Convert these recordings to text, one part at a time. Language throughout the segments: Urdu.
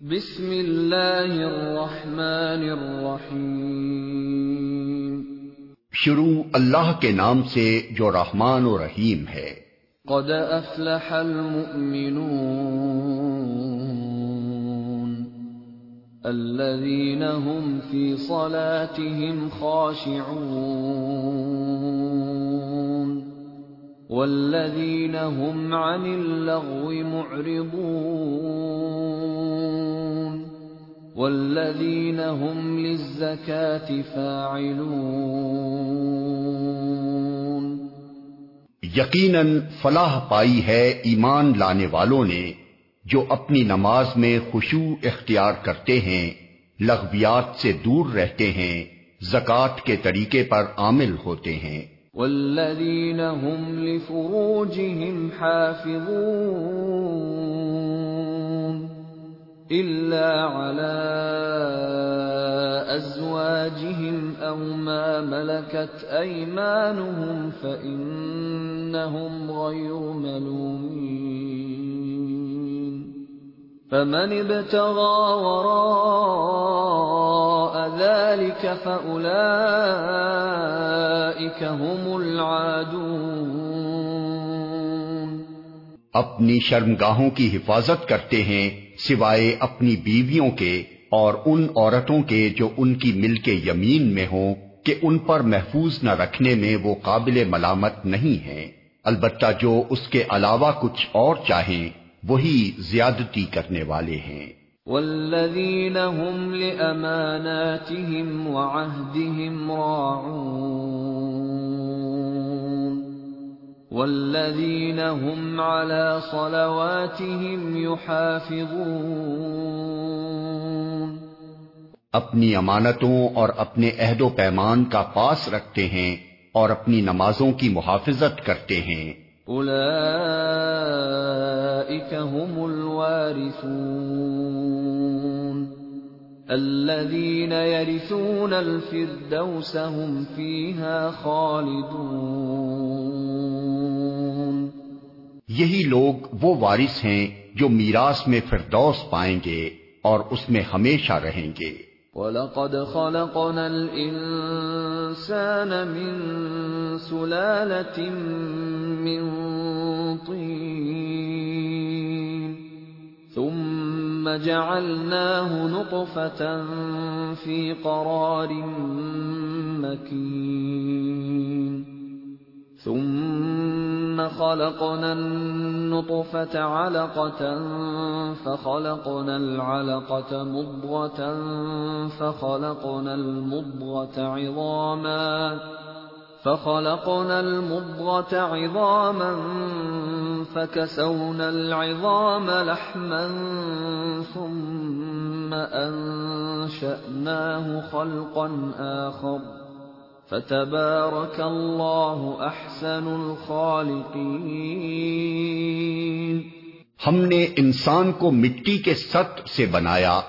بسم اللہ الرحمن الرحیم۔ شروع اللہ کے نام سے جو رحمان و رحیم ہے۔ قد افلح المؤمنون الذين هم في صلاتهم خاشعون۔ والذين هم عن اللغو معرضون والذين هم للزكاة فاعلون یقیناً فلاح پائی ہے ایمان لانے والوں نے جو اپنی نماز میں خوشو اختیار کرتے ہیں، لغویات سے دور رہتے ہیں، زکوٰۃ کے طریقے پر عامل ہوتے ہیں۔ والذين هم لفروجهم حافظون إلا على أزواجهم أو ما ملكت أيمانهم فإنهم غير ملومين فمن ابتغى وراء ذلك فأولئك هم العادون اپنی شرمگاہوں کی حفاظت کرتے ہیں سوائے اپنی بیویوں کے اور ان عورتوں کے جو ان کی مل کے یمین میں ہوں کہ ان پر محفوظ نہ رکھنے میں وہ قابل ملامت نہیں ہیں۔ البتہ جو اس کے علاوہ کچھ اور چاہیں، وہی زیادتی کرنے والے ہیں۔ والذین هم لأماناتهم وعهدهم راعون والذین هم على صلواتهم يحافظون اپنی امانتوں اور اپنے عہد و پیمان کا پاس رکھتے ہیں اور اپنی نمازوں کی محافظت کرتے ہیں۔ اولئیک هم الوارثون. الذين يرثون الفردوس هم فيها خالدون. یہی لوگ وہ وارث ہیں جو میراث میں فردوس پائیں گے اور اس میں ہمیشہ رہیں گے۔ وَلَقَدْ خَلَقْنَا الْإِنسَانَ مِنْ سُلَالَةٍ مِنْ طِينٍ ثُمَّ جَعَلْنَاهُ نُطْفَةً فِي قَرَارٍ مَكِينٍ ثم خلقنا النطفة علقة فخلقنا العلقة مضغة فخلقنا المضغة عظاما فخلقنا المضغة عظاما فكسونا العظام لحما ثم أنشأناه خلقا آخر فتبارك الله احسن الخالقين. ہم نے انسان کو مٹی کے ست سے بنایا،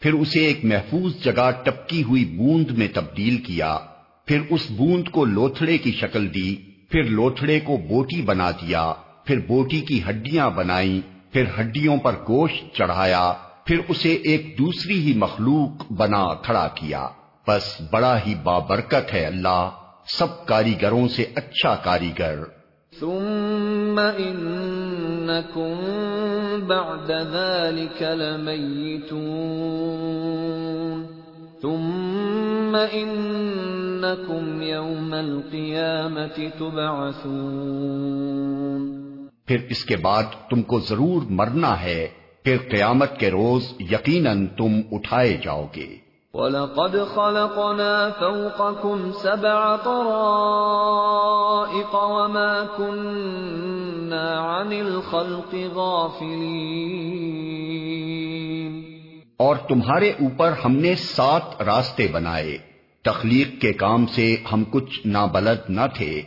پھر اسے ایک محفوظ جگہ ٹپکی ہوئی بوند میں تبدیل کیا، پھر اس بوند کو لوتھڑے کی شکل دی، پھر لوتھڑے کو بوٹی بنا دیا، پھر بوٹی کی ہڈیاں بنائیں، پھر ہڈیوں پر گوشت چڑھایا، پھر اسے ایک دوسری ہی مخلوق بنا کھڑا کیا۔ بس بڑا ہی بابرکت ہے اللہ سب کاریگروں سے اچھا کاریگر۔ ثم انکم بعد ذلك لمیتون ثم انکم یوم القیامت تبعثون۔ پھر اس کے بعد تم کو ضرور مرنا ہے پھر قیامت کے روز یقیناً تم اٹھائے جاؤ گے۔ وَلَقَدْ خَلَقْنَا فَوْقَكُمْ سَبْعَ طَرَائِقَ وَمَا كُنَّا عَنِ الْخَلْقِ غَافِلِينَ اور تمہارے اوپر ہم نے سات راستے بنائے۔ تخلیق کے کام سے ہم کچھ نابلد نہ تھے۔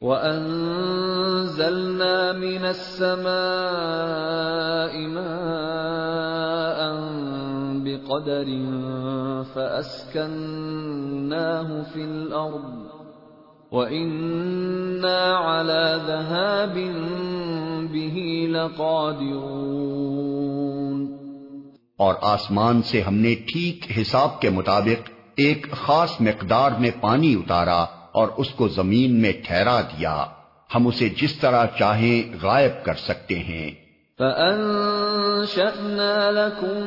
وَأَنزَلْنَا مِنَ السَّمَاءِ مَاءً بقدر فأسكناه في الأرض وَإِنَّا عَلَى ذَهَابٍ بِهِ لَقَادِرُونَ اور آسمان سے ہم نے ٹھیک حساب کے مطابق ایک خاص مقدار میں پانی اتارا اور اس کو زمین میں ٹھہرا دیا۔ ہم اسے جس طرح چاہیں غائب کر سکتے ہیں۔ فَأَنشَأْنَا لَكُم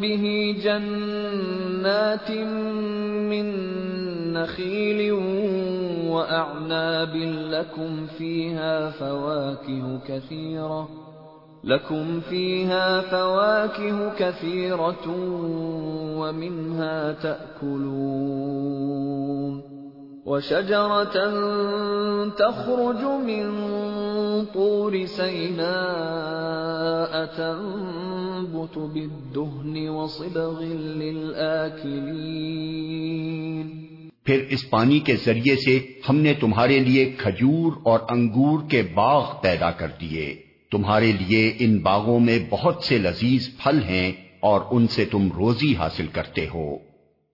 بِهِ جَنَّاتٍ مِّن نَّخِيلٍ وَأَعْنَابٍ لَّكُمْ فِيهَا فَوَاكِهُ كَثِيرَةٌ لَكُمْ فِيهَا فَوَاكِهُ كَثِيرَةٌ وَمِنْهَا تَأْكُلُونَ تخرج من طور سيناء تنبت بالدهن وصبغ للآكلين. پھر اس پانی کے ذریعے سے ہم نے تمہارے لیے کھجور اور انگور کے باغ پیدا کر دیے۔ تمہارے لیے ان باغوں میں بہت سے لذیذ پھل ہیں اور ان سے تم روزی حاصل کرتے ہو۔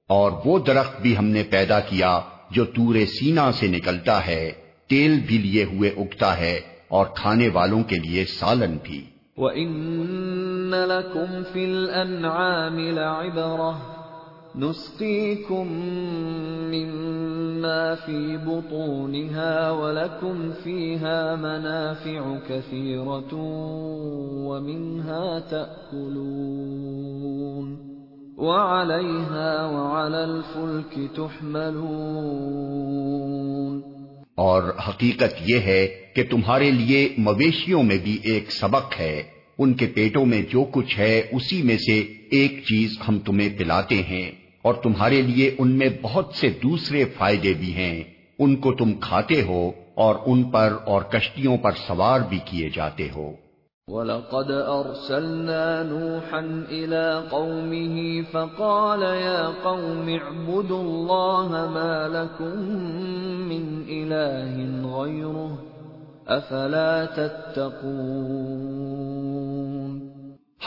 اور وہ درخت بھی ہم نے پیدا کیا جو تورے سینا سے نکلتا ہے، تیل بھی لیے ہوئے اگتا ہے اور کھانے والوں کے لیے سالن بھی۔ وَإِنَّ لَكُمْ فِي الْأَنْعَامِ لَعِبْرَةً نُسْقِيكُم مِّمَّا فِي بُطُونِهَا وَلَكُمْ فِيهَا مَنَافِعُ كَثِيرَةٌ وَمِنْهَا تَأْكُلُونَ وَعَلَيْهَا وَعَلَى الْفُلْكِ تُحْمَلُونَ۔ اور حقیقت یہ ہے کہ تمہارے لیے مویشیوں میں بھی ایک سبق ہے۔ ان کے پیٹوں میں جو کچھ ہے، اسی میں سے ایک چیز ہم تمہیں پلاتے ہیں۔ اور تمہارے لیے ان میں بہت سے دوسرے فائدے بھی ہیں۔ ان کو تم کھاتے ہو اور ان پر اور کشتیوں پر سوار بھی کیے جاتے ہو۔ وَلَقَدْ أَرْسَلْنَا نُوحًا إِلَىٰ قَوْمِهِ فَقَالَ يَا قَوْمِ اعْبُدُوا اللَّهَ مَا لَكُم مِّنْ إِلَٰهٍ غَيْرُهُ أَفَلَا تَتَّقُونَ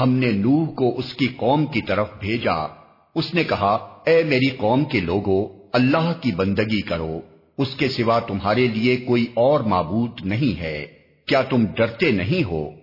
ہم نے نوح کو اس کی قوم کی طرف بھیجا۔ اس نے کہا، اے میری قوم کے لوگو، اللہ کی بندگی کرو۔ اس کے سوا تمہارے لیے کوئی اور معبود نہیں ہے۔ کیا تم ڈرتے نہیں ہو؟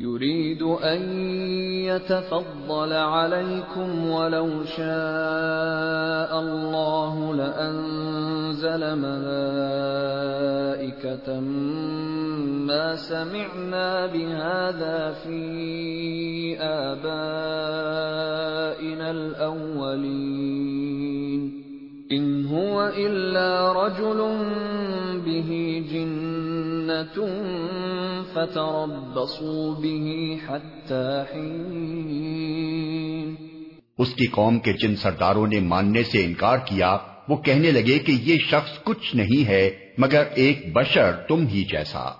يريد أن يتفضل عليكم ولو شاء الله لأنزل ملائكة ما سمعنا بهذا في آبائنا الأولين إن هو إلا رجل به جنة فتربصوا به حتى حين۔ اس کی قوم کے جن سرداروں نے ماننے سے انکار کیا، وہ کہنے لگے کہ یہ شخص کچھ نہیں ہے، مگر ایک بشر تم ہی جیسا۔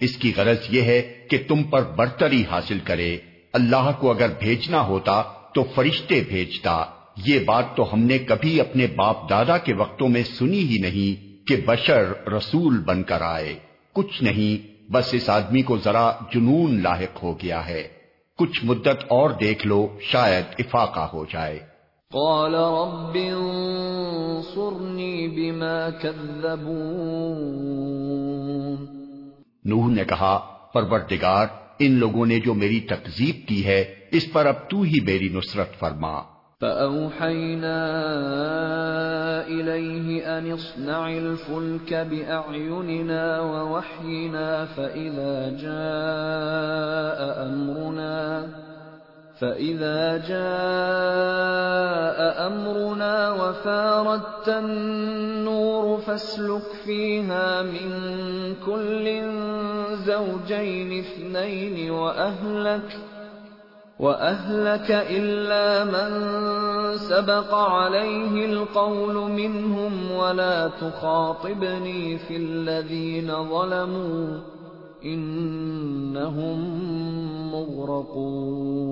اس کی غرض یہ ہے کہ تم پر برتری حاصل کرے۔ اللہ کو اگر بھیجنا ہوتا تو فرشتے بھیجتا۔ یہ بات تو ہم نے کبھی اپنے باپ دادا کے وقتوں میں سنی ہی نہیں کہ بشر رسول بن کر آئے۔ کچھ نہیں بس اس آدمی کو ذرا جنون لاحق ہو گیا ہے۔ کچھ مدت اور دیکھ لو شاید افاقہ ہو جائے۔ قال رب بما نوح نے کہا پروردگار ان لوگوں نے جو میری تکذیب کی ہے اس پر اب تو ہی میری نصرت فرما۔ فأوحينا إليه أن اصنع الفلك بأعيننا ووحينا فإذا جاء أمرنا فإذا جاء أمرنا وفاردت النور فاسلك فيها من كل زوجين اثنين وأهلك وَأَهْلَكَ إِلَّا مَن سَبَقَ عَلَيْهِ الْقَوْلُ مِنْهُمْ وَلَا تُخَاطِبْنِي فِي الَّذِينَ ظَلَمُوا إِنَّهُمْ مُغْرَقُونَ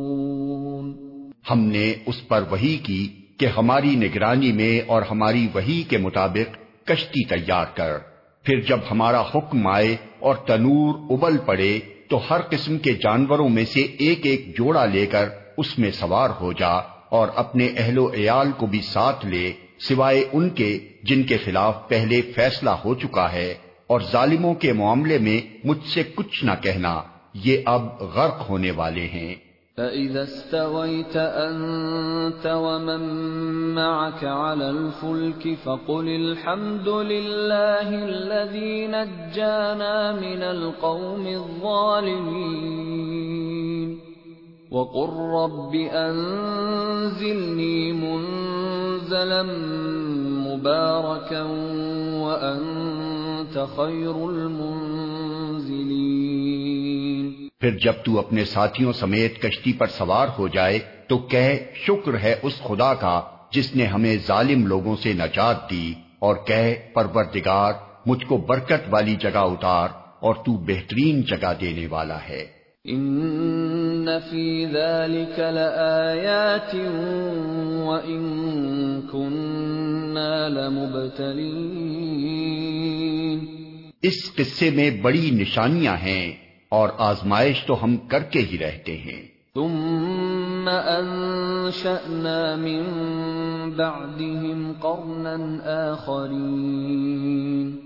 ہم نے اس پر وحی کی کہ ہماری نگرانی میں اور ہماری وحی کے مطابق کشتی تیار کر، پھر جب ہمارا حکم آئے اور تنور ابل پڑے تو ہر قسم کے جانوروں میں سے ایک ایک جوڑا لے کر اس میں سوار ہو جا اور اپنے اہل و عیال کو بھی ساتھ لے، سوائے ان کے جن کے خلاف پہلے فیصلہ ہو چکا ہے۔ اور ظالموں کے معاملے میں مجھ سے کچھ نہ کہنا، یہ اب غرق ہونے والے ہیں۔ فَإِذَا اسْتَوَيْتَ أَنْتَ وَمَن مَّعَكَ عَلَى الْفُلْكِ فَقُلِ الْحَمْدُ لِلَّهِ الَّذِي نَجَّانَا مِنَ الْقَوْمِ الظَّالِمِينَ وَقُلْ رَبِّ أَنزِلْنِي مُنزَلًا مُبَارَكًا وَأَنْتَ خَيْرُ الْمُنزِلِينَ پھر جب تو اپنے ساتھیوں سمیت کشتی پر سوار ہو جائے تو کہہ شکر ہے اس خدا کا جس نے ہمیں ظالم لوگوں سے نجات دی اور کہہ پروردگار مجھ کو برکت والی جگہ اتار اور تو بہترین جگہ دینے والا ہے۔ ان فی ذلك لآیات وإن كنا لمبتلین۔ اس قصے میں بڑی نشانیاں ہیں۔ اور آزمائش تو ہم کر کے ہی رہتے ہیں۔ ثم انشأنا من بعدهم قرنا آخرین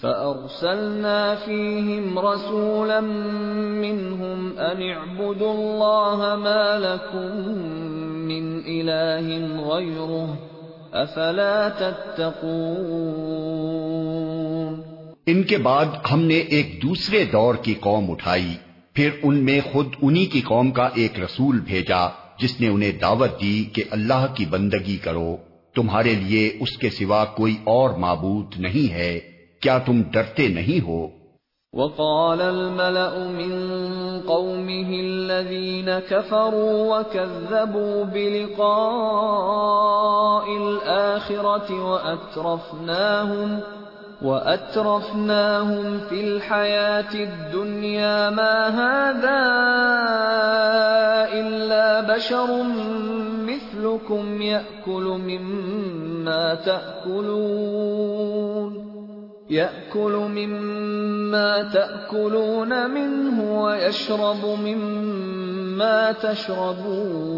فأرسلنا فيهم رسولا منهم أن اعبدوا الله ما لكم من إله غيره أفلا تتقون ان کے بعد ہم نے ایک دوسرے دور کی قوم اٹھائی۔ پھر ان میں خود انہی کی قوم کا ایک رسول بھیجا، جس نے انہیں دعوت دی کہ اللہ کی بندگی کرو۔ تمہارے لیے اس کے سوا کوئی اور معبود نہیں ہے۔ کیا تم ڈرتے نہیں ہو؟ وقال الملأ من قومه الذين كفروا وكذبوا بلقاء الآخرة وأترفناهم وَأَتْرَفْنَاهُمْ فِي الْحَيَاةِ الدُّنْيَا مَا هَذَا إِلَّا بَشَرٌ مِثْلُكُمْ يَأْكُلُ مِمَّا تَأْكُلُونَ يَأْكُلُ مِمَّا تَأْكُلُونَ مِنْهُ وَيَشْرَبُ مِمَّا تَشْرَبُونَ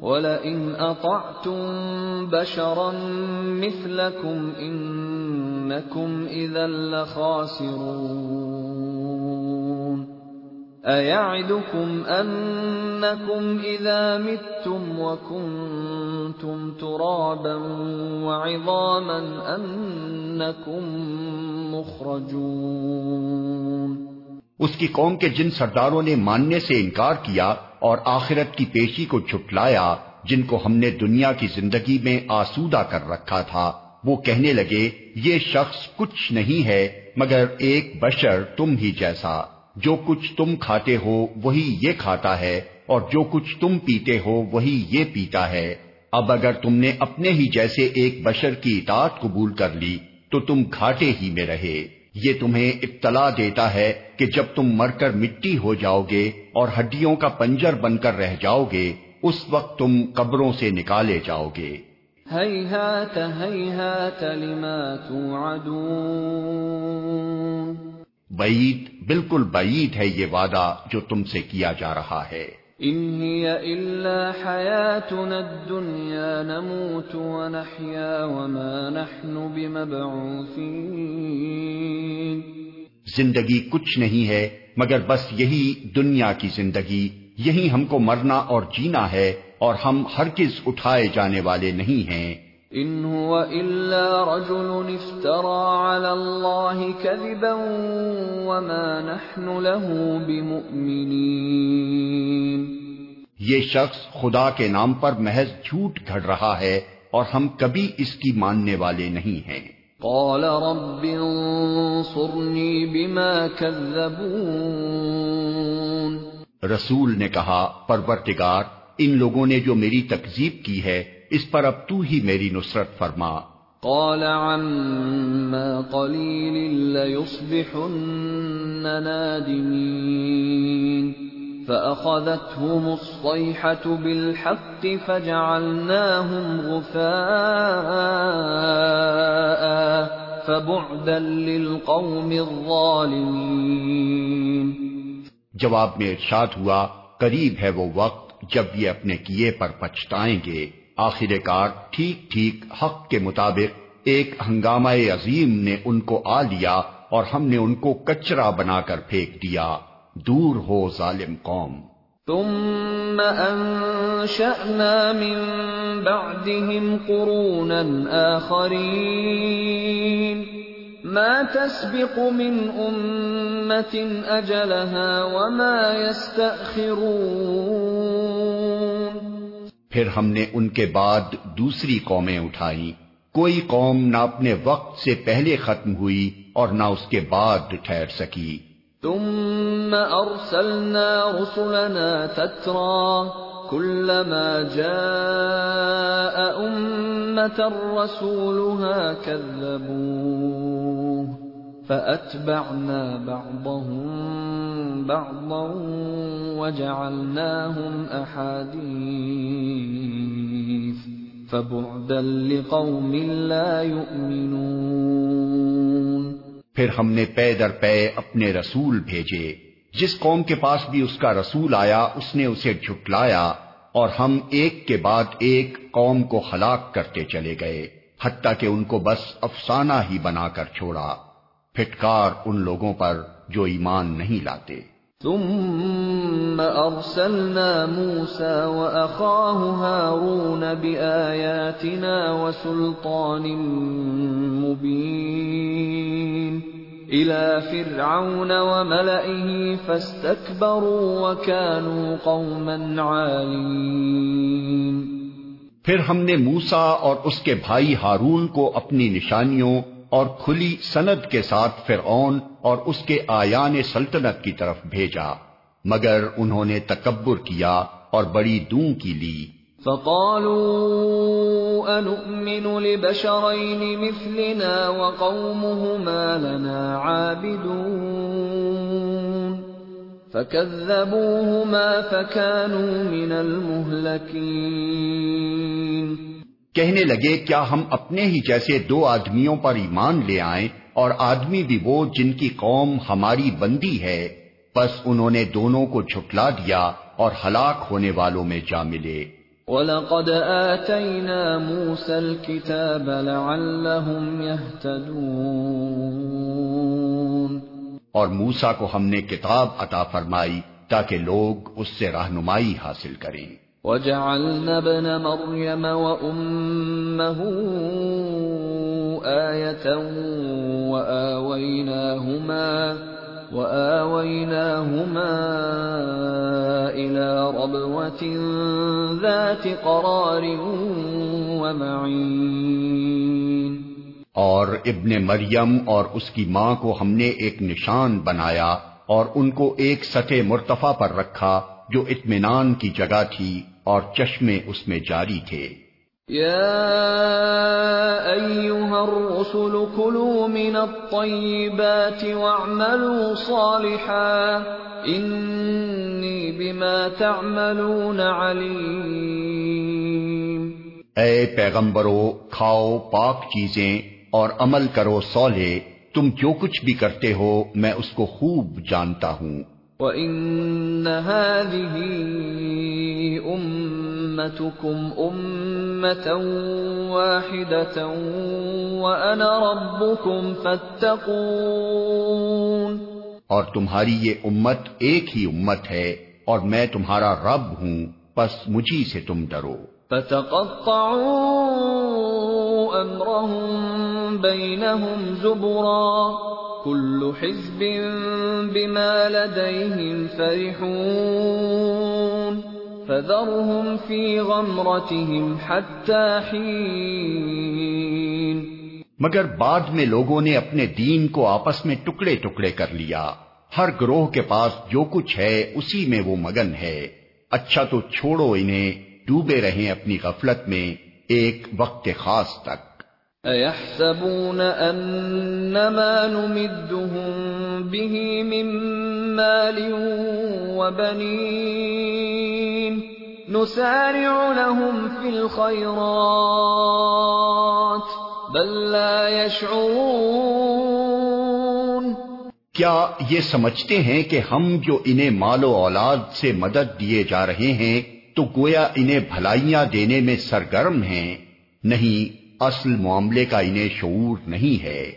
وَلَئِنْ أَطَعْتُمْ بَشَرًا مِثْلَكُمْ إِنَّكُمْ إِذًا لَخَاسِرُونَ أَيَعِدُكُمْ أَنَّكُمْ إِذَا مِتُّمْ وَكُنْتُمْ تُرَابًا وَعِظَامًا أَنَّكُمْ مُخْرَجُونَ اس کی قوم کے جن سرداروں نے ماننے سے انکار کیا اور آخرت کی پیشی کو چھٹلایا جن کو ہم نے دنیا کی زندگی میں آسودہ کر رکھا تھا۔ وہ کہنے لگے، یہ شخص کچھ نہیں ہے، مگر ایک بشر تم ہی جیسا۔ جو کچھ تم کھاتے ہو، وہی یہ کھاتا ہے، اور جو کچھ تم پیتے ہو، وہی یہ پیتا ہے۔ اب اگر تم نے اپنے ہی جیسے ایک بشر کی اطاعت قبول کر لی، تو تم گھاٹے ہی میں رہے۔ یہ تمہیں اطلاع دیتا ہے کہ جب تم مر کر مٹی ہو جاؤ گے اور ہڈیوں کا پنجر بن کر رہ جاؤ گے اس وقت تم قبروں سے نکالے جاؤ گے بعید بالکل بعید ہے یہ وعدہ جو تم سے کیا جا رہا ہے۔ ان هي الا حياتنا الدنيا نموت ونحيا وما نحن بمبعوثين زندگی کچھ نہیں ہے، مگر بس یہی دنیا کی زندگی، یہی ہم کو مرنا اور جینا ہے، اور ہم ہرگز اٹھائے جانے والے نہیں ہیں۔ ان هو الا رجل افترى على الله كذبا وما نحن له بمؤمنين. یہ شخص خدا کے نام پر محض جھوٹ گھڑ رہا ہے اور ہم کبھی اس کی ماننے والے نہیں ہیں۔ قال رب انصرني بما كذبون. رسول نے کہا پرورتگار ان لوگوں نے جو میری تکذیب کی ہے اس پر اب تو ہی میری نصرت فرما۔ قال عما قليل ليصبحن نادمين فأخذتهم الصيحة بالحق فجعلناهم غفاء فبعدا للقوم الظالمين۔ جواب میں ارشاد ہوا قریب ہے وہ وقت جب یہ اپنے کیے پر پچھتائیں گے۔ آخر کار ٹھیک ٹھیک حق کے مطابق ایک ہنگامہ عظیم نے ان کو آ لیا اور ہم نے ان کو کچرا بنا کر پھینک دیا۔ دور ہو ظالم قوم۔ ثم انشأنا من بعدهم قرونا آخرين ما تسبق من امت اجلها وما يستأخرون پھر ہم نے ان کے بعد دوسری قومیں اٹھائیں کوئی قوم نہ اپنے وقت سے پہلے ختم ہوئی اور نہ اس کے بعد ٹھہر سکی۔ ثم ارسلنا رسلنا تترا كلما جاء امه رسولها كذبوه۔ فاتبعنا بعضهم بعضا وجعلناهم احاديث فبعدا لقوم لا يؤمنون پھر ہم نے پے در پے اپنے رسول بھیجے۔ جس قوم کے پاس بھی اس کا رسول آیا، اس نے اسے جھٹلایا اور ہم ایک کے بعد ایک قوم کو ہلاک کرتے چلے گئے، حتیٰ کہ ان کو بس افسانہ ہی بنا کر چھوڑا۔ پھٹکار ان لوگوں پر جو ایمان نہیں لاتے۔ ثم ارسلنا موسى واخاه هارون باياتنا وسلطان مبين الى فرعون وملئه فاستكبروا وكانوا قوما عالين۔ پھر ہم نے موسا اور اس کے بھائی ہارون کو اپنی نشانیوں اور کھلی سند کے ساتھ فرعون اور اس کے آیان سلطنت کی طرف بھیجا، مگر انہوں نے تکبر کیا اور بڑی دوں کی لی۔ فقالوا انؤمن لبشرين مثلنا وقومهما لنا عابدون؟ فكذبوهما فكانوا من المهلكين. کہنے لگے کیا ہم اپنے ہی جیسے دو آدمیوں پر ایمان لے آئیں اور آدمی بھی وہ جن کی قوم ہماری بندی ہے؟ بس انہوں نے دونوں کو جھٹلا دیا اور ہلاک ہونے والوں میں جا ملے۔ وَلَقَدْ آتَيْنَا مُوسَى الْكِتَابَ لَعَلَّهُمْ يَهْتَدُونَ۔ اور موسا کو ہم نے کتاب عطا فرمائی تاکہ لوگ اس سے رہنمائی حاصل کریں۔ وجعلنا ابن مريم وأمه آية وآويناهما وآويناهما إلى ربوة ذات قرار ومعين. اور ابن مریم اور اس کی ماں کو ہم نے ایک نشان بنایا اور ان کو ایک سطح مرتفع پر رکھا جو اطمینان کی جگہ تھی۔ اور چشمے اس میں جاری تھے۔ یا ایوہا الرسل کلوا من الطیبات واعملوا صالحا انی بما تعملون علیم۔ اے پیغمبرو کھاؤ پاک چیزیں اور عمل کرو صالح۔ تم جو کچھ بھی کرتے ہو میں اس کو خوب جانتا ہوں۔ وَإِنَّ هَذِهِ أُمَّتُكُمْ أُمَّةً وَاحِدَةً وَأَنَا رَبُّكُمْ فَاتَّقُونَ اور تمہاری یہ امت ایک ہی امت ہے اور میں تمہارا رب ہوں پس مجھی سے تم ڈرو۔ فَتَقَطَّعُوا أَمْرَهُمْ بَيْنَهُمْ زُبُرًا كل حزب بما لديهم فرحون فذرهم في غمرتهم حتى حين. مگر بعد میں لوگوں نے اپنے دین کو آپس میں ٹکڑے ٹکڑے کر لیا۔ ہر گروہ کے پاس جو کچھ ہے، اسی میں وہ مگن ہے۔ اچھا تو چھوڑو انہیں، ڈوبے رہیں اپنی غفلت میں، ایک وقت خاص تک۔ ايحسبون کیا یہ سمجھتے ہیں کہ ہم جو انہیں مال و اولاد سے مدد دیے جا رہے ہیں تو گویا انہیں بھلائیاں دینے میں سرگرم ہیں؟ نہیں اصل معاملے کا انہیں شعور نہیں ہے۔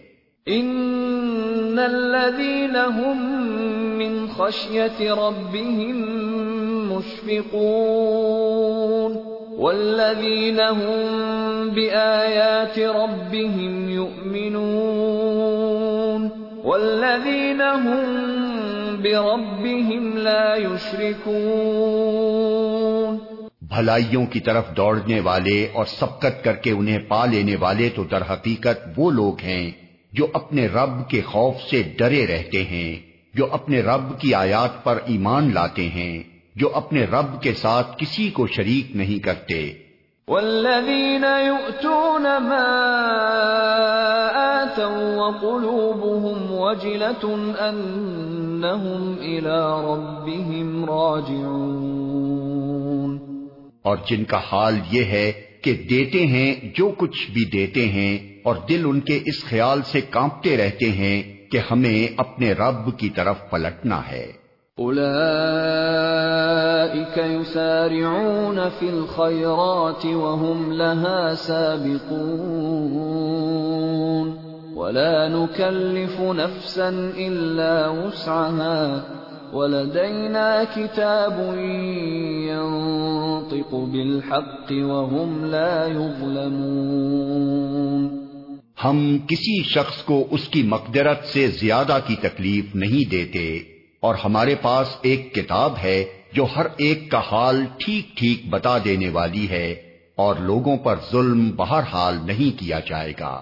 ان الذين هم من خشيه ربهم مشفقون والذين هم بايات ربهم يؤمنون والذين هم بربهم لا يشركون بھلائیوں کی طرف دوڑنے والے اور سبقت کر کے انہیں پا لینے والے تو در حقیقت وہ لوگ ہیں جو اپنے رب کے خوف سے ڈرے رہتے ہیں، جو اپنے رب کی آیات پر ایمان لاتے ہیں، جو اپنے رب کے ساتھ کسی کو شریک نہیں کرتے۔ والذین یؤتون ما آتوا وقلوبهم وجلة انہم الى ربهم راجعون اور جن کا حال یہ ہے کہ دیتے ہیں جو کچھ بھی دیتے ہیں اور دل ان کے اس خیال سے کانپتے رہتے ہیں کہ ہمیں اپنے رب کی طرف پلٹنا ہے۔ اولئیک یسارعون فی الخیرات وهم لها سابقون۔ ولا نکلف نفسا الا وسعها۔ ولدينا كتاب ينطق بالحق وهم لا يظلمون۔ ہم کسی شخص کو اس کی مقدرت سے زیادہ کی تکلیف نہیں دیتے اور ہمارے پاس ایک کتاب ہے جو ہر ایک کا حال ٹھیک ٹھیک بتا دینے والی ہے اور لوگوں پر ظلم بہرحال نہیں کیا جائے گا۔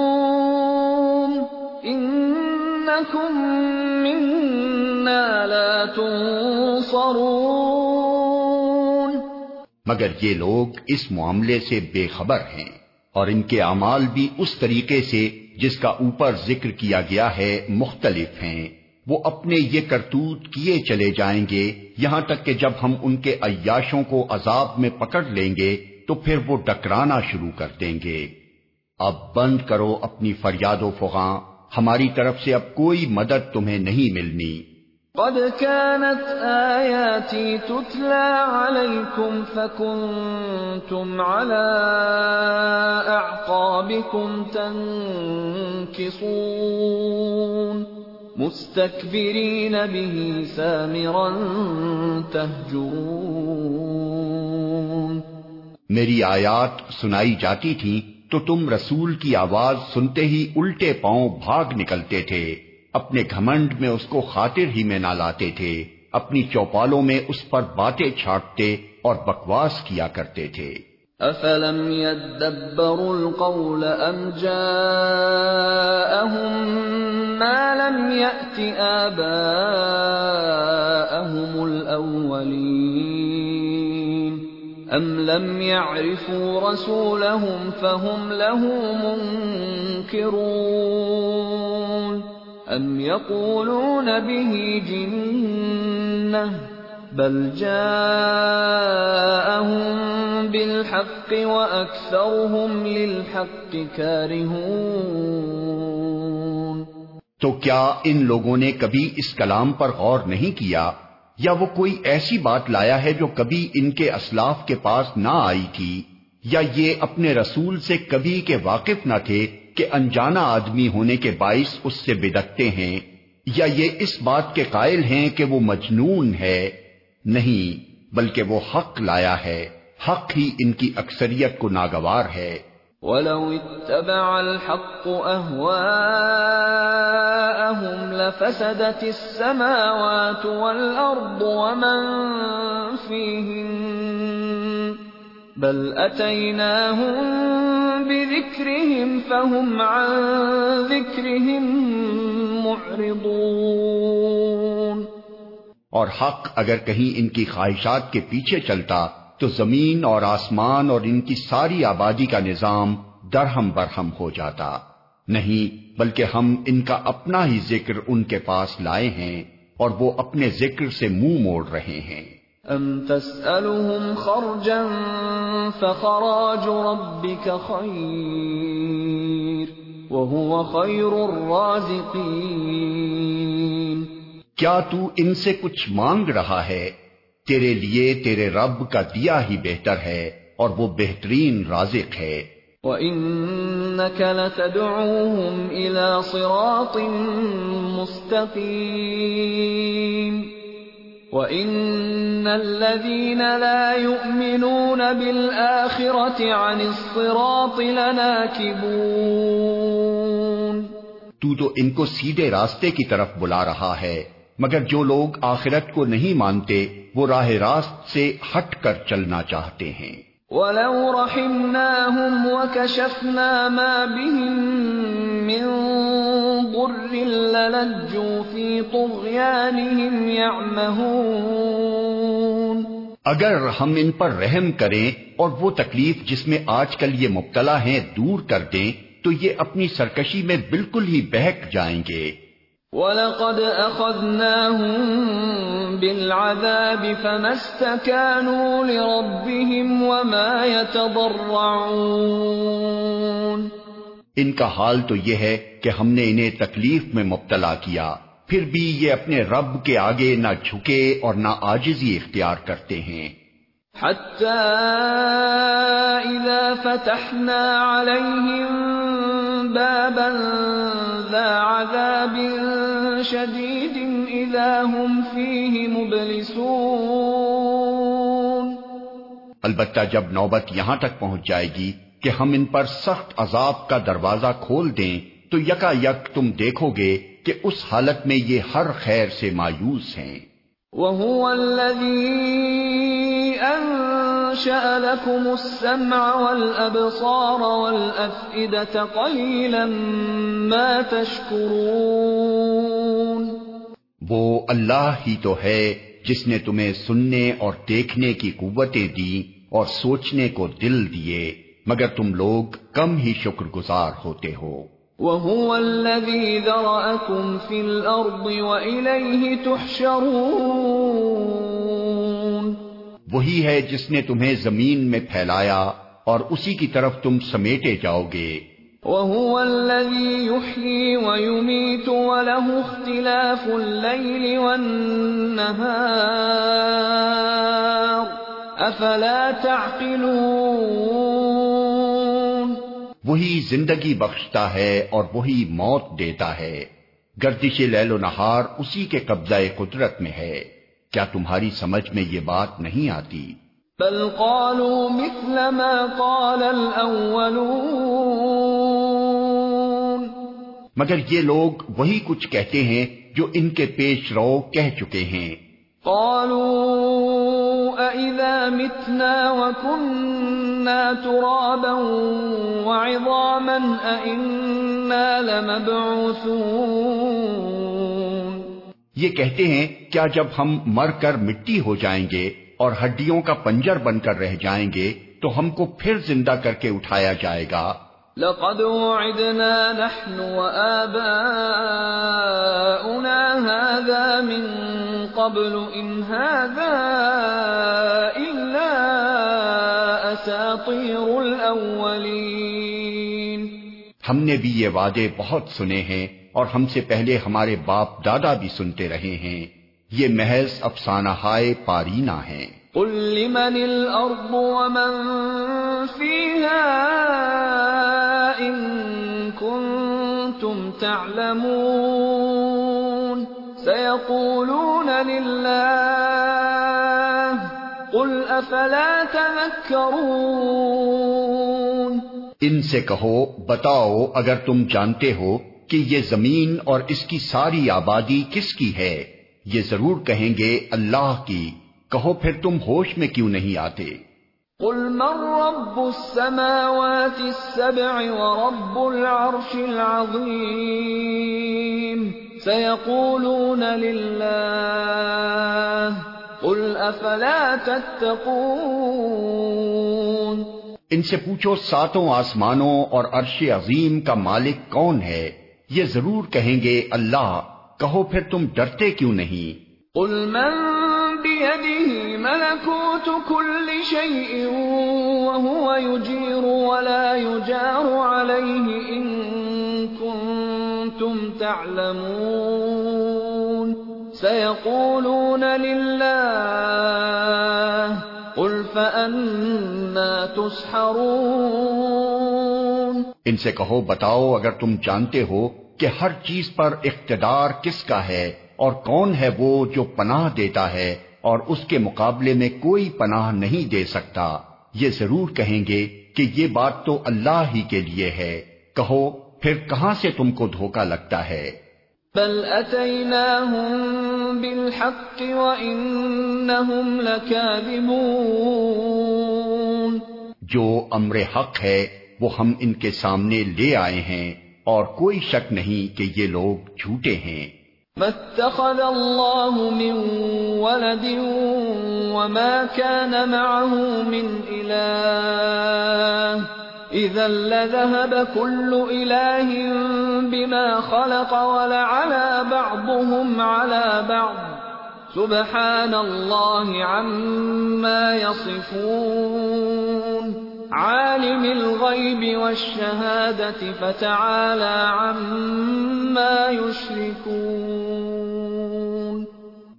لا تنصرون۔ مگر یہ لوگ اس معاملے سے بے خبر ہیں اور ان کے اعمال بھی اس طریقے سے جس کا اوپر ذکر کیا گیا ہے مختلف ہیں۔ وہ اپنے یہ کرتوت کیے چلے جائیں گے۔ یہاں تک کہ جب ہم ان کے عیاشوں کو عذاب میں پکڑ لیں گے تو پھر وہ ڈکرانا شروع کر دیں گے۔ اب بند کرو اپنی فریاد و فغاں۔ ہماری طرف سے اب کوئی مدد تمہیں نہیں ملنی۔ قد كانت آياتي تتلى عليكم فكنتم على أعقابكم تنكصون۔ مستكبرين به سامرا تهجرون۔ میری آیات سنائی جاتی تھی تو تم رسول کی آواز سنتے ہی الٹے پاؤں بھاگ نکلتے تھے۔ اپنے گھمنڈ میں اس کو خاطر ہی میں نہ لاتے تھے۔ اپنی چوپالوں میں اس پر باتیں چھاٹتے اور بکواس کیا کرتے تھے۔ افلم يدبروا القول ام جاءهم ما لم يأت آباءهم الأولين ام لم يعرفوا رسولهم فهم له منكرون ام يقولون به جنة بل جاءهم بالحق واكثرهم للحق كارهون تو کیا ان لوگوں نے کبھی اس کلام پر غور نہیں کیا؟ یا وہ کوئی ایسی بات لایا ہے جو کبھی ان کے اسلاف کے پاس نہ آئی تھی، یا یہ اپنے رسول سے کبھی کے واقف نہ تھے کہ انجانا آدمی ہونے کے باعث اس سے بدکتے ہیں، یا یہ اس بات کے قائل ہیں کہ وہ مجنون ہے۔ نہیں، بلکہ وہ حق لایا ہے، حق ہی ان کی اکثریت کو ناگوار ہے۔ وَلَوْ اتَّبَعَ الْحَقُّ أَهْوَاءَهُمْ لَفَسَدَتِ السَّمَاوَاتُ وَالْأَرْضُ وَمَنْ فِيهِنْ بَلْ أَتَيْنَاهُمْ بِذِكْرِهِمْ فَهُمْ عَنْ ذِكْرِهِمْ مُعْرِضُونَ اور حق اگر کہیں ان کی خواہشات کے پیچھے چلتا تو زمین اور آسمان اور ان کی ساری آبادی کا نظام درہم برہم ہو جاتا۔ نہیں بلکہ ہم ان کا اپنا ہی ذکر ان کے پاس لائے ہیں اور وہ اپنے ذکر سے منہ موڑ رہے ہیں۔ ام تسألهم خرجا فخراج ربك خير وهو خير الرازقين۔ کیا تو ان سے کچھ مانگ رہا ہے؟ تیرے لیے تیرے رب کا دیا ہی بہتر ہے اور وہ بہترین رازق ہے۔ وَإِنَّكَ لَتَدْعُوهُمْ إِلَى صِرَاطٍ مُسْتَقِيمٍ وَإِنَّ الَّذِينَ لَا يُؤْمِنُونَ بِالْآخِرَةِ عَنِ الصِّرَاطِ لَنَاكِبُونَ۔ تو تو ان کو سیدھے راستے کی طرف بلا رہا ہے۔ مگر جو لوگ آخرت کو نہیں مانتے وہ راہ راست سے ہٹ کر چلنا چاہتے ہیں۔ وَلَوْ رَحِمْنَاهُمْ وَكَشَفْنَا مَا بِهِمْ مِنْ ضُرٍّ لَلَجُّوا فِي طُغْيَانِهِمْ يَعْمَهُونَ۔ اگر ہم ان پر رحم کریں اور وہ تکلیف جس میں آج کل یہ مبتلا ہیں دور کر دیں تو یہ اپنی سرکشی میں بالکل ہی بہک جائیں گے۔ وَلَقَدْ أَخَذْنَاهُمْ بِالْعَذَابِ فَمَا اسْتَكَانُوا لِرَبِّهِمْ وَمَا يَتَضَرَّعُونَ ان کا حال تو یہ ہے کہ ہم نے انہیں تکلیف میں مبتلا کیا پھر بھی یہ اپنے رب کے آگے نہ جھکے اور نہ آجزی اختیار کرتے ہیں۔ حتى إذا فتحنا عليهم بابا عذاب شديد إذا هم فيه مبلسون۔ البتہ جب نوبت یہاں تک پہنچ جائے گی کہ ہم ان پر سخت عذاب کا دروازہ کھول دیں تو یکا یک تم دیکھو گے کہ اس حالت میں یہ ہر خیر سے مایوس ہیں۔ وَهُوَ الَّذِي أَنشَأَ لَكُمُ السَّمْعَ وَالْأَبْصَارَ وَالْأَفْئِدَةَ قَلِيلًا مَا تَشْكُرُونَ. وہ اللہ ہی تو ہے جس نے تمہیں سننے اور دیکھنے کی قوتیں دی اور سوچنے کو دل دیے مگر تم لوگ کم ہی شکر گزار ہوتے ہو۔ وَهُوَ الَّذِي ذَرَأَكُمْ فِي الْأَرْضِ وَإِلَيْهِ تُحْشَرُونَ. وہی ہے جس نے تمہیں زمین میں پھیلایا اور اسی کی طرف تم سمیٹے جاؤ گے۔ وَهُوَ الَّذِي يُحْيِي وَيُمِيتُ وَلَهُ اخْتِلَافُ اللَّيْلِ وَالنَّهَارِ أَفَلَا تَعْقِلُونَ وہی زندگی بخشتا ہے اور وہی موت دیتا ہے۔ گردش لیل و نہار اسی کے قبضہ قدرت میں ہے۔ کیا تمہاری سمجھ میں یہ بات نہیں آتی؟ بل قالوا مثل ما قال الاولون مگر یہ لوگ وہی کچھ کہتے ہیں جو ان کے پیش رو کہہ چکے ہیں۔ قالوا أئذا متنا وكنا ترابا وعظاما أئنا لمبعوثون۔ یہ کہتے ہیں، کیا جب ہم مر کر مٹی ہو جائیں گے اور ہڈیوں کا پنجر بن کر رہ جائیں گے، تو ہم کو پھر زندہ کر کے اٹھایا جائے گا۔ لقد وعدنا نحن وآباؤنا هذا من قبل ان هذا الا اساطير الاولين ہم نے بھی یہ وعدے بہت سنے ہیں اور ہم سے پہلے ہمارے باپ دادا بھی سنتے رہے ہیں۔ یہ محض افسانہ ہائے پارینا ہیں قل لمن الارض ومن فيها ان كنتم تعلمون۔ سيقولون لله قل افلا تذكرون۔ ان سے کہو، بتاؤ اگر تم جانتے ہو کہ یہ زمین اور اس کی ساری آبادی کس کی ہے، یہ ضرور کہیں گے اللہ کی۔ کہو پھر تم ہوش میں کیوں نہیں آتے؟ قل من رب السماوات السبع ورب العرش العظيم سيقولون لله قل افلا تتقون؟ ان سے پوچھو ساتوں آسمانوں اور عرش عظیم کا مالک کون ہے؟ یہ ضرور کہیں گے، اللہ، کہو پھر تم ڈرتے کیوں نہیں؟ قل من بيده ملكوت كل شيء وهو يجير ولا يجار عليه إن كنتم تعلمون. سيقولون لله قل فأنا تسحرون۔ ان سے کہو بتاؤ اگر تم جانتے ہو کہ ہر چیز پر اقتدار کس کا ہے اور کون ہے وہ جو پناہ دیتا ہے اور اس کے مقابلے میں کوئی پناہ نہیں دے سکتا یہ ضرور کہیں گے کہ یہ بات تو اللہ ہی کے لیے ہے۔ کہو پھر کہاں سے تم کو دھوکا لگتا ہے؟ بل اتيناهم بالحق وانهم لكاذبون جو امر حق ہے، وہ ہم ان کے سامنے لے آئے ہیں، اور کوئی شک نہیں کہ یہ لوگ جھوٹے ہیں۔ ما اتخذ الله من ولد وما كان معه من إله، إذا لذهب كل إله بما خلق ولعلى بعضهم على بعض. سبحان الله عما يصفون عالم الغيب والشهادة فتعالى عما يشركون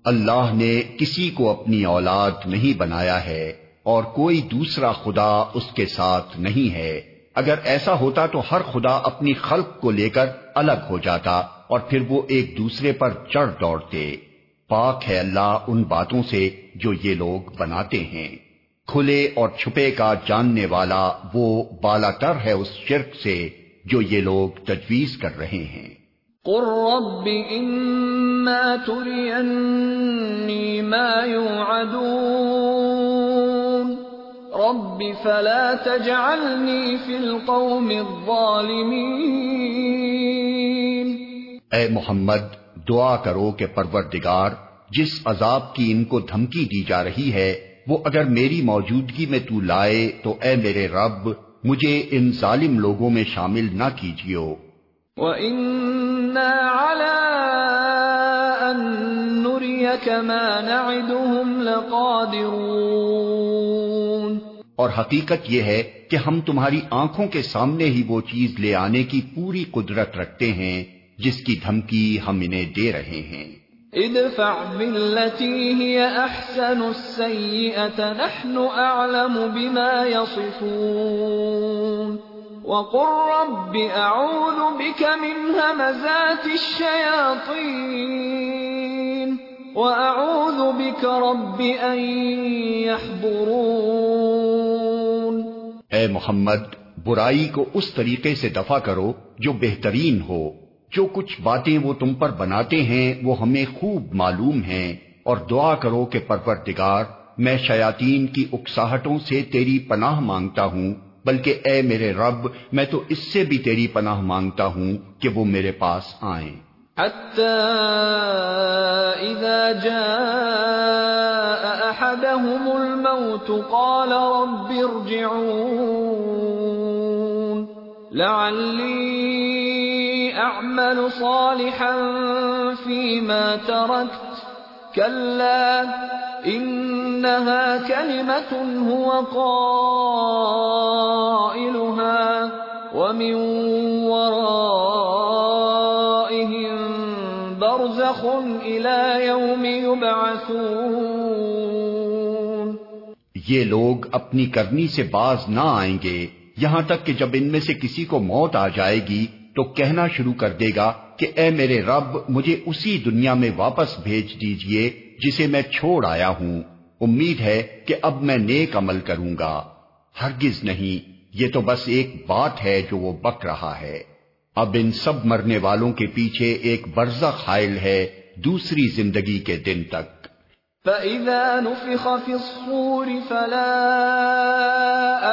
اللہ نے کسی کو اپنی اولاد نہیں بنایا ہے اور کوئی دوسرا خدا اس کے ساتھ نہیں ہے۔ اگر ایسا ہوتا تو ہر خدا اپنی خلق کو لے کر الگ ہو جاتا اور پھر وہ ایک دوسرے پر چڑھ دوڑتے۔ پاک ہے اللہ ان باتوں سے جو یہ لوگ بناتے ہیں۔ کھلے اور چھپے کا جاننے والا وہ بالا تر ہے اس شرک سے جو یہ لوگ تجویز کر رہے ہیں۔ قل رب اما ما رب فلا تجعلنی فی القوم الظالمین اے محمد دعا کرو کہ پروردگار جس عذاب کی ان کو دھمکی دی جا رہی ہے وہ اگر میری موجودگی میں تو لائے تو اے میرے رب مجھے ان ظالم لوگوں میں شامل نہ کیجیو۔ وَإِنَّا عَلَىٰ أَن نُّرِيَكَ مَا نَعِدُهُمْ لَقَادِرُونَ۔ اور حقیقت یہ ہے کہ ہم تمہاری آنکھوں کے سامنے ہی وہ چیز لے آنے کی پوری قدرت رکھتے ہیں۔ جس کی دھمکی ہم انہیں دے رہے ہیں۔ ادفع بالتي هي احسن السيئة نحن اعلم بما يصفون وقل رب اعوذ بك من همزات الشياطين واعوذ بك رب ان يحضرون اے محمد برائی کو اس طریقے سے دفع کرو جو بہترین ہو۔ جو کچھ باتیں وہ تم پر بناتے ہیں وہ ہمیں خوب معلوم ہیں اور دعا کرو کہ پروردگار، میں شیاطین کی اکساہٹوں سے تیری پناہ مانگتا ہوں، بلکہ اے میرے رب، میں تو اس سے بھی تیری پناہ مانگتا ہوں کہ وہ میرے پاس آئیں۔ حتى إذا جاء أحدهم الموت قال رب ارجعون لعلي أعمل صالحا فيما تركت. كلا، إنها كلمة هو قائلها ومن ورائهم برزخ الى يوم يبعثون. یہ لوگ اپنی کرنی سے باز نہ آئیں گے، یہاں تک کہ جب ان میں سے کسی کو موت آ جائے گی تو کہنا شروع کر دے گا کہ اے میرے رب، مجھے اسی دنیا میں واپس بھیج دیجیے جسے میں چھوڑ آیا ہوں۔ امید ہے کہ اب میں نیک عمل کروں گا۔ ہرگز نہیں، یہ تو بس ایک بات ہے جو وہ بک رہا ہے۔ اب ان سب مرنے والوں کے پیچھے ایک برزخ حائل ہے دوسری زندگی کے دن تک۔ فَإِذَا نُفِخَ فِي الصُّورِ فَلَا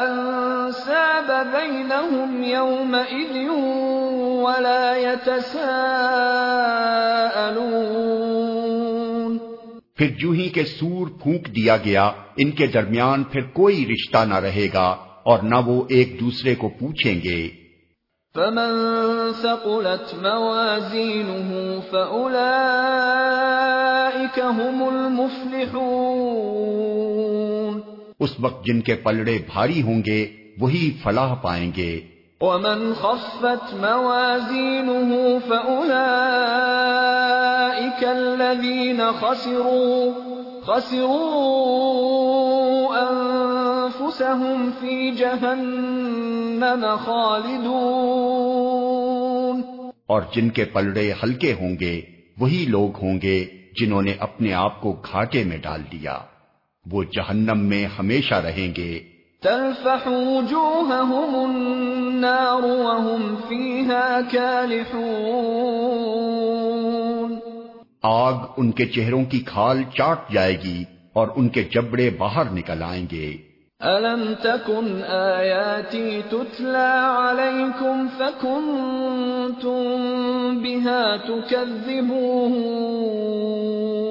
أَنسَابَ بَيْنَهُمْ يَوْمَئِذٍ ولا يتساءلون. پھر جو ہی کے سور پھونک دیا گیا ان کے درمیان پھر کوئی رشتہ نہ رہے گا اور نہ وہ ایک دوسرے کو پوچھیں گے۔ فمن ثقلت موازينه فأولئك هم المفلحون. اس وقت جن کے پلڑے بھاری ہوں گے وہی فلاح پائیں گے۔ ومن خفت موازينه فأولئك الذين خسروا خسروا أنفسهم في جهنم خالدون۔ اور جن کے پلڑے ہلکے ہوں گے، وہی لوگ ہوں گے جنہوں نے اپنے آپ کو گھاٹے میں ڈال دیا۔ وہ جہنم میں ہمیشہ رہیں گے۔ تلفح وجوههم النار وهم فيها كالحون۔ آگ ان کے چہروں کی کھال چاٹ جائے گی اور ان کے جبڑے باہر نکل آئیں گے۔ ألم تكن آياتي تتلى عليكم فكنتم بها تكذبون۔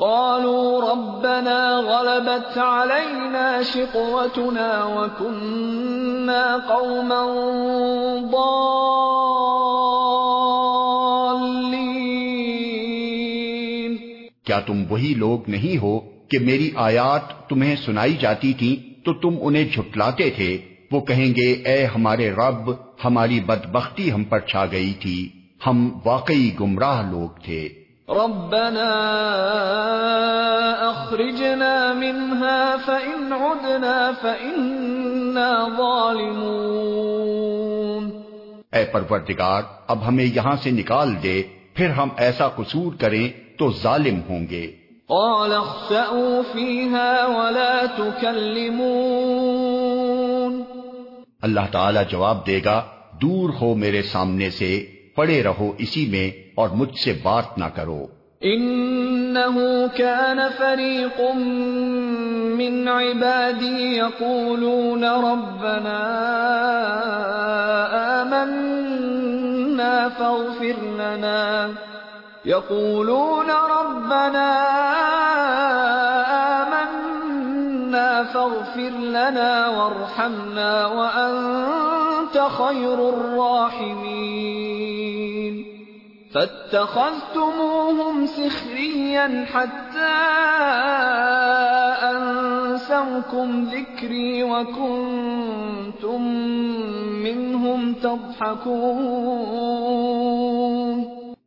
قالوا ربنا غلبت علينا شقوتنا وكنا قوما ضالين. کیا تم وہی لوگ نہیں ہو کہ میری آیات تمہیں سنائی جاتی تھی تو تم انہیں جھٹلاتے تھے؟ وہ کہیں گے، اے ہمارے رب، ہماری بدبختی ہم پر چھا گئی تھی، ہم واقعی گمراہ لوگ تھے۔ ربنا اخرجنا منها فإن عدنا فإنا ظالمون. اے پروردگار اب ہمیں یہاں سے نکال دے پھر ہم ایسا قصور کریں تو ظالم ہوں گے۔ قال اخسأوا فيها ولا تكلمون. اللہ تعالی جواب دے گا دور ہو میرے سامنے سے۔ پڑے رہو اسی میں اور مجھ سے بات نہ کرو۔ انه كان فريق من عبادي يقولون ربنا آمنا فاغفر لنا۔ يقولون ربنا آمنا فاغفر لنا وارحمنا وأنت خير الراحمين. فاتخذتموهم سخريا حتى أنسوكم ذكري وكنتم منهم تضحكون.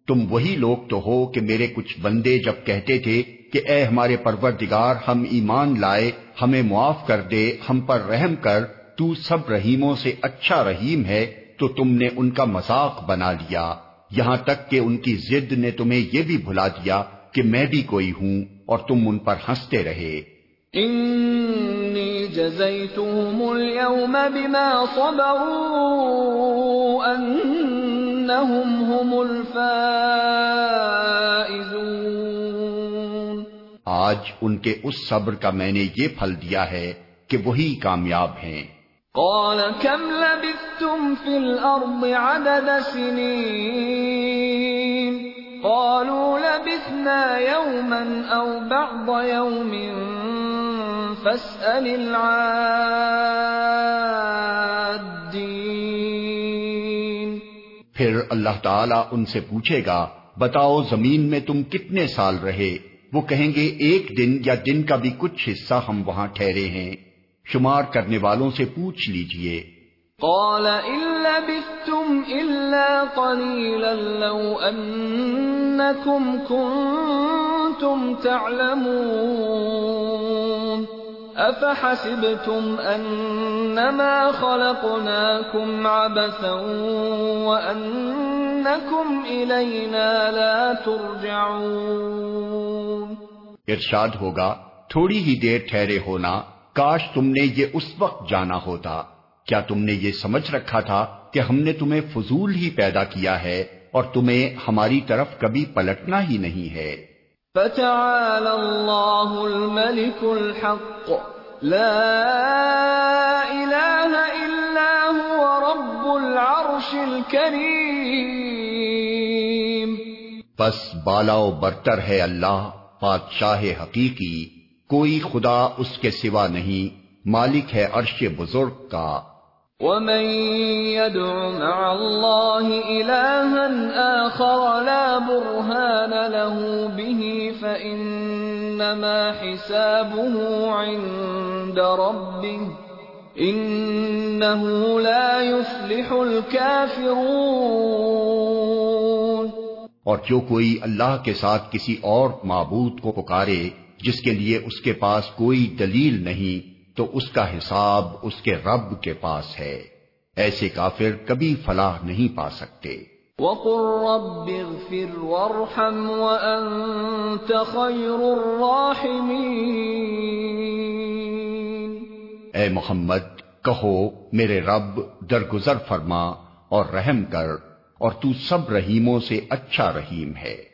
تم وہی لوگ تو ہو کہ میرے کچھ بندے جب کہتے تھے کہ اے ہمارے پروردگار ہم ایمان لائے، ہمیں معاف کر دے، ہم پر رحم کر تو سب رحیموں سے اچھا رحیم ہے تو تم نے ان کا مذاق بنا لیا۔ یہاں تک کہ ان کی ضد نے تمہیں یہ بھی بھلا دیا کہ میں بھی کوئی ہوں اور تم ان پر ہنستے رہے۔ إني جزيتهم اليوم بما صبروا هم الفائزون۔ آج ان کے اس صبر کا میں نے یہ پھل دیا ہے کہ وہی کامیاب ہیں۔ قال كم لبثتم في الأرض عدد سنين؟ قالوا لبثنا يوما أو بعض يوم فاسأل العادين. پھر اللہ تعالیٰ ان سے پوچھے گا، بتاؤ زمین میں تم کتنے سال رہے؟ وہ کہیں گے، ایک دن یا دن کا بھی کچھ حصہ ہم وہاں ٹھہرے ہیں۔ شمار کرنے والوں سے پوچھ لیجیے۔ قال إن لبثتم إلا قليلا لو أنكم كنتم تعلمون أفحسبتم أنما خلقناكم عبثا وأنكم إلينا لا ترجعون ارشاد ہوگا تھوڑی ہی دیر ٹھہرے ہونا۔ کاش تم نے یہ اس وقت جانا ہوتا۔ کیا تم نے یہ سمجھ رکھا تھا کہ ہم نے تمہیں فضول ہی پیدا کیا ہے اور تمہیں ہماری طرف کبھی پلٹنا ہی نہیں ہے؟ فتعالى الله الملك الحق۔ لا إله إلا هو رب العرش العرش الكريم پس بالا و برتر ہے اللہ بادشاہ حقیقی۔ کوئی خدا اس کے سوا نہیں مالک ہے عرش بزرگ کا۔ ومن يدع مع الله إلها آخر لا برهان له به فإنما حسابه عند ربه إنه لا يفلح الكافرون۔ اور جو کوئی اللہ کے ساتھ کسی اور معبود کو پکارے؟ جس کے لیے اس کے پاس کوئی دلیل نہیں تو اس کا حساب اس کے رب کے پاس ہے۔ ایسے کافر کبھی فلاح نہیں پا سکتے۔ وَقُلْ رَبِّ اغْفِرْ وَارْحَمْ وَأَنْتَ خَيْرُ الرَّاحِمِينَ۔ اے محمد کہو میرے رب درگزر فرما اور رحم کر اور تو سب رحیموں سے اچھا رحیم ہے۔